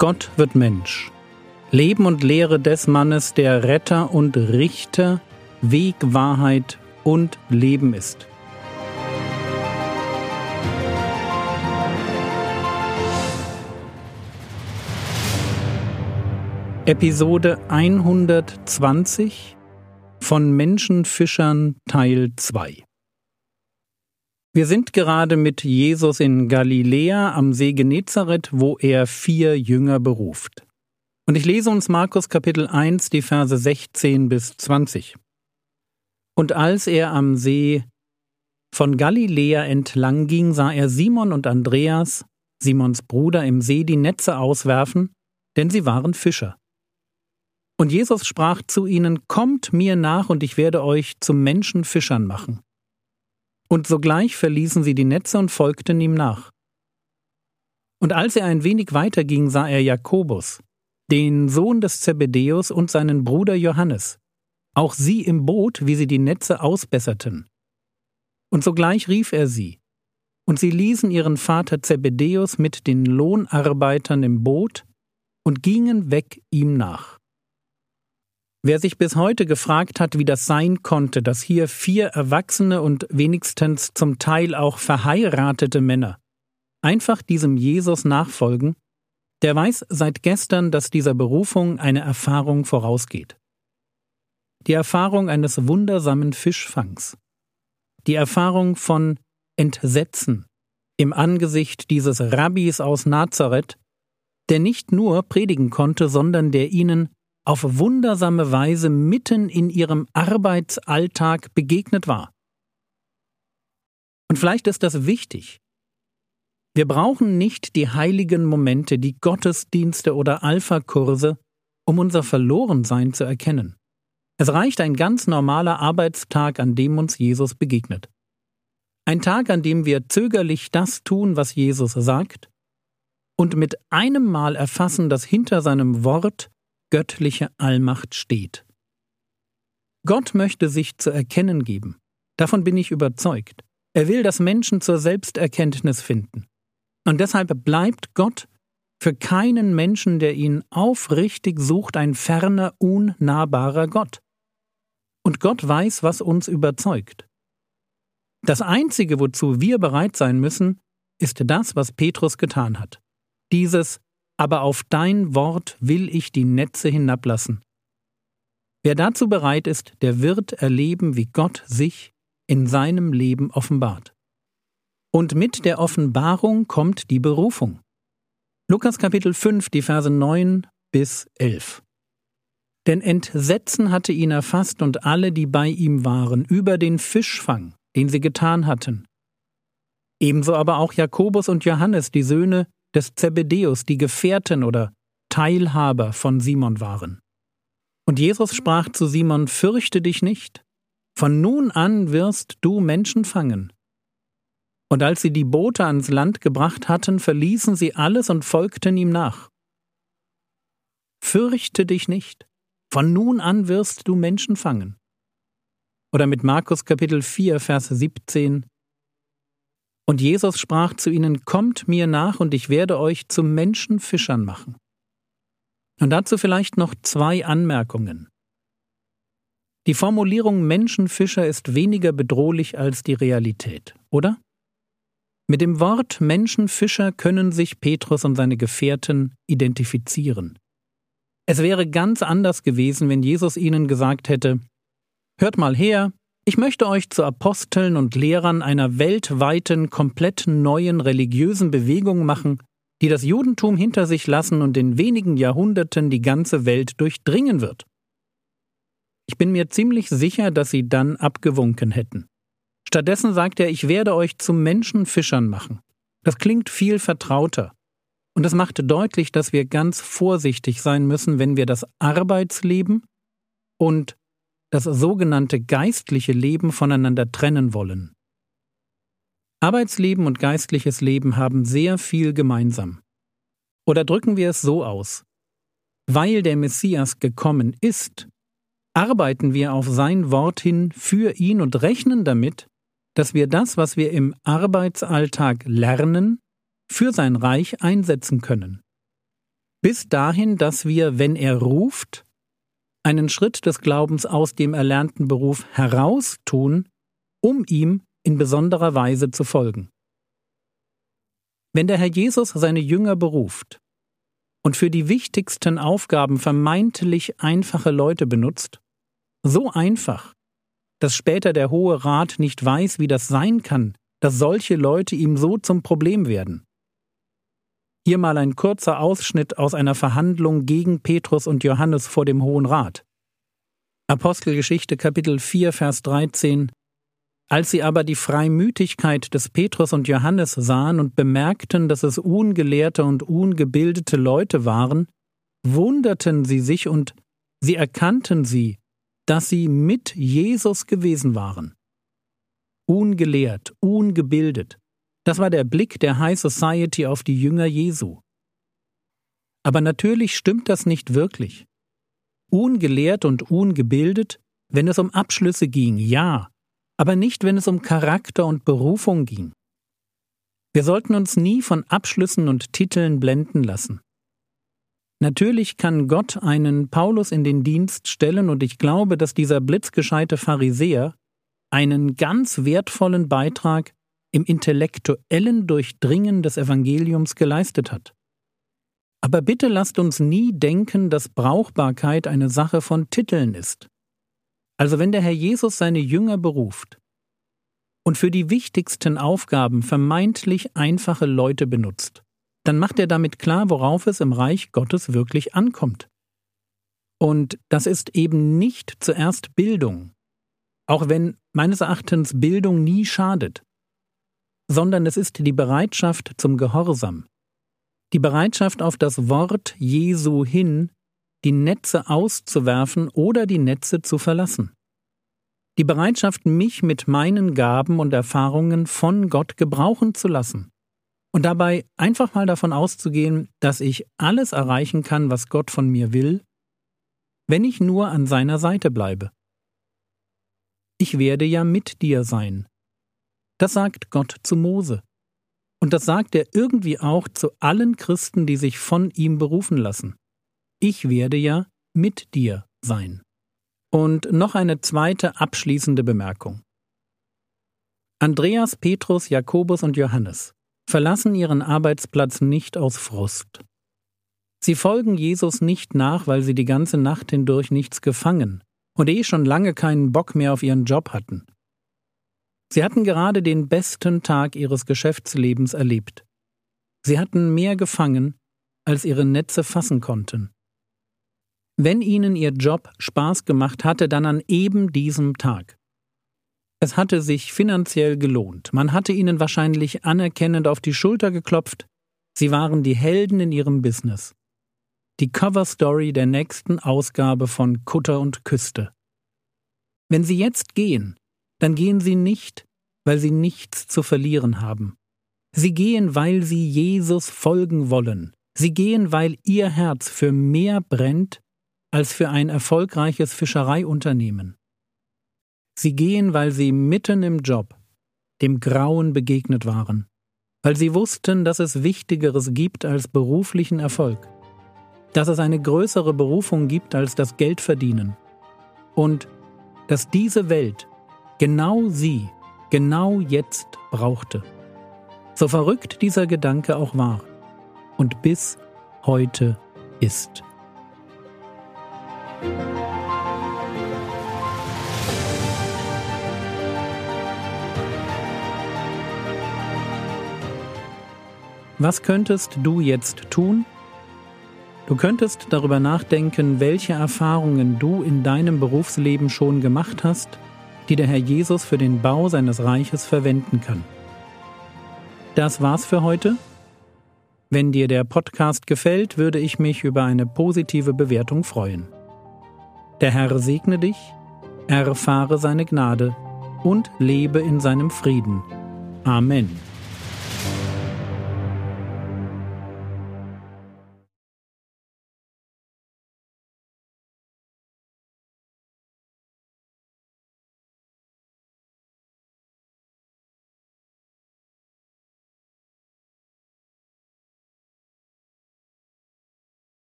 Gott wird Mensch. Leben und Lehre des Mannes, der Retter und Richter, Weg, Wahrheit und Leben ist. Episode 120 von Menschenfischern Teil 2 wir sind gerade mit Jesus in Galiläa am See Genezareth, wo er vier Jünger beruft. Und ich lese uns Markus Kapitel 1, die Verse 16 bis 20. Und als er am See von Galiläa entlang ging, sah er Simon und Andreas, Simons Bruder, im See die Netze auswerfen, denn sie waren Fischer. Und Jesus sprach zu ihnen, Kommt mir nach, und ich werde euch zum Menschenfischern machen. Und sogleich verließen sie die Netze und folgten ihm nach. Und als er ein wenig weiter ging, sah er Jakobus, den Sohn des Zebedäus und seinen Bruder Johannes, auch sie im Boot, wie sie die Netze ausbesserten. Und sogleich rief er sie, und sie ließen ihren Vater Zebedäus mit den Lohnarbeitern im Boot und gingen weg ihm nach. Wer sich bis heute gefragt hat, wie das sein konnte, dass hier vier erwachsene und wenigstens zum Teil auch verheiratete Männer einfach diesem Jesus nachfolgen, der weiß seit gestern, dass dieser Berufung eine Erfahrung vorausgeht. Die Erfahrung eines wundersamen Fischfangs. Die Erfahrung von Entsetzen im Angesicht dieses Rabbis aus Nazareth, der nicht nur predigen konnte, sondern der ihnen auf wundersame Weise mitten in ihrem Arbeitsalltag begegnet war. Und vielleicht ist das wichtig. Wir brauchen nicht die heiligen Momente, die Gottesdienste oder Alpha-Kurse, um unser Verlorensein zu erkennen. Es reicht ein ganz normaler Arbeitstag, an dem uns Jesus begegnet. Ein Tag, an dem wir zögerlich das tun, was Jesus sagt, und mit einem Mal erfassen, dass hinter seinem Wort göttliche Allmacht steht. Gott möchte sich zu erkennen geben. Davon bin ich überzeugt. Er will, dass Menschen zur Selbsterkenntnis finden. Und deshalb bleibt Gott für keinen Menschen, der ihn aufrichtig sucht, ein ferner, unnahbarer Gott. Und Gott weiß, was uns überzeugt. Das Einzige, wozu wir bereit sein müssen, ist das, was Petrus getan hat. Dieses aber auf dein Wort will ich die Netze hinablassen. Wer dazu bereit ist, der wird erleben, wie Gott sich in seinem Leben offenbart. Und mit der Offenbarung kommt die Berufung. Lukas Kapitel 5, die Verse 9 bis 11. Denn Entsetzen hatte ihn erfasst und alle, die bei ihm waren, über den Fischfang, den sie getan hatten. Ebenso aber auch Jakobus und Johannes, die Söhne des Zebedäus die Gefährten oder Teilhaber von Simon waren. Und Jesus sprach zu Simon, Fürchte dich nicht, von nun an wirst du Menschen fangen. Und als sie die Boote ans Land gebracht hatten, verließen sie alles und folgten ihm nach. Fürchte dich nicht, von nun an wirst du Menschen fangen. Oder mit Markus Kapitel 4, Vers 17, und Jesus sprach zu ihnen, Kommt mir nach, und ich werde euch zu Menschenfischern machen. Und dazu vielleicht noch zwei Anmerkungen. Die Formulierung Menschenfischer ist weniger bedrohlich als die Realität, oder? Mit dem Wort Menschenfischer können sich Petrus und seine Gefährten identifizieren. Es wäre ganz anders gewesen, wenn Jesus ihnen gesagt hätte Hört mal her, ich möchte euch zu Aposteln und Lehrern einer weltweiten, komplett neuen religiösen Bewegung machen, die das Judentum hinter sich lassen und in wenigen Jahrhunderten die ganze Welt durchdringen wird. Ich bin mir ziemlich sicher, dass sie dann abgewunken hätten. Stattdessen sagt er, ich werde euch zu Menschenfischern machen. Das klingt viel vertrauter. Und es macht deutlich, dass wir ganz vorsichtig sein müssen, wenn wir das Arbeitsleben und das sogenannte geistliche Leben voneinander trennen wollen. Arbeitsleben und geistliches Leben haben sehr viel gemeinsam. Oder drücken wir es so aus. Weil der Messias gekommen ist, arbeiten wir auf sein Wort hin für ihn und rechnen damit, dass wir das, was wir im Arbeitsalltag lernen, für sein Reich einsetzen können. bis dahin, dass wir, wenn er ruft, einen Schritt des Glaubens aus dem erlernten Beruf heraus tun, um ihm in besonderer Weise zu folgen. Wenn der Herr Jesus seine Jünger beruft und für die wichtigsten Aufgaben vermeintlich einfache Leute benutzt, so einfach, dass später der Hohe Rat nicht weiß, wie das sein kann, dass solche Leute ihm so zum Problem werden. Hier mal ein kurzer Ausschnitt aus einer Verhandlung gegen Petrus und Johannes vor dem Hohen Rat. Apostelgeschichte Kapitel 4 Vers 13 Als sie aber die Freimütigkeit des Petrus und Johannes sahen und bemerkten, dass es ungelehrte und ungebildete Leute waren, wunderten sie sich und sie erkannten sie, dass sie mit Jesus gewesen waren. Ungelehrt, ungebildet, das war der Blick der High Society auf die Jünger Jesu. Aber natürlich stimmt das nicht wirklich. Ungelehrt und ungebildet, wenn es um Abschlüsse ging, ja, aber nicht, wenn es um Charakter und Berufung ging. Wir sollten uns nie von Abschlüssen und Titeln blenden lassen. Natürlich kann Gott einen Paulus in den Dienst stellen, und ich glaube, dass dieser blitzgescheite Pharisäer einen ganz wertvollen Beitrag im intellektuellen Durchdringen des Evangeliums geleistet hat. Aber bitte lasst uns nie denken, dass Brauchbarkeit eine Sache von Titeln ist. Also wenn der Herr Jesus seine Jünger beruft und für die wichtigsten Aufgaben vermeintlich einfache Leute benutzt, dann macht er damit klar, worauf es im Reich Gottes wirklich ankommt. Und das ist eben nicht zuerst Bildung, auch wenn meines Erachtens Bildung nie schadet sondern es ist die Bereitschaft zum Gehorsam, die Bereitschaft auf das Wort Jesu hin, die Netze auszuwerfen oder die Netze zu verlassen. Die Bereitschaft, mich mit meinen Gaben und Erfahrungen von Gott gebrauchen zu lassen. Und dabei einfach mal davon auszugehen, dass ich alles erreichen kann, was Gott von mir will, wenn ich nur an seiner Seite bleibe. Ich werde ja mit dir sein, das sagt Gott zu Mose. Und das sagt er irgendwie auch zu allen Christen, die sich von ihm berufen lassen. Ich werde ja mit dir sein. Und noch eine zweite abschließende Bemerkung. Andreas, Petrus, Jakobus und Johannes verlassen ihren Arbeitsplatz nicht aus Frust. Sie folgen Jesus nicht nach, weil sie die ganze Nacht hindurch nichts gefangen und eh schon lange keinen Bock mehr auf ihren Job hatten. Sie hatten gerade den besten Tag ihres Geschäftslebens erlebt. Sie hatten mehr gefangen, als ihre Netze fassen konnten. Wenn ihnen ihr Job Spaß gemacht hatte, dann an eben diesem Tag. Es hatte sich finanziell gelohnt, man hatte ihnen wahrscheinlich anerkennend auf die Schulter geklopft, sie waren die Helden in ihrem Business. Die Coverstory der nächsten Ausgabe von Kutter und Küste. Wenn sie jetzt gehen, dann gehen sie nicht, weil sie nichts zu verlieren haben. Sie gehen, weil sie Jesus folgen wollen. Sie gehen, weil ihr Herz für mehr brennt als für ein erfolgreiches Fischereiunternehmen. Sie gehen, weil sie mitten im Job dem Grauen begegnet waren, weil sie wussten, dass es Wichtigeres gibt als beruflichen Erfolg, dass es eine größere Berufung gibt als das Geldverdienen und dass diese Welt genau sie genau jetzt brauchte. So verrückt dieser Gedanke auch war und bis heute ist. Was könntest du jetzt tun? Du könntest darüber nachdenken, welche Erfahrungen du in deinem Berufsleben schon gemacht hast die der Herr Jesus für den Bau seines Reiches verwenden kann. Das war's für heute. Wenn dir der Podcast gefällt, würde ich mich über eine positive Bewertung freuen. Der Herr segne dich, erfahre seine Gnade und lebe in seinem Frieden. Amen.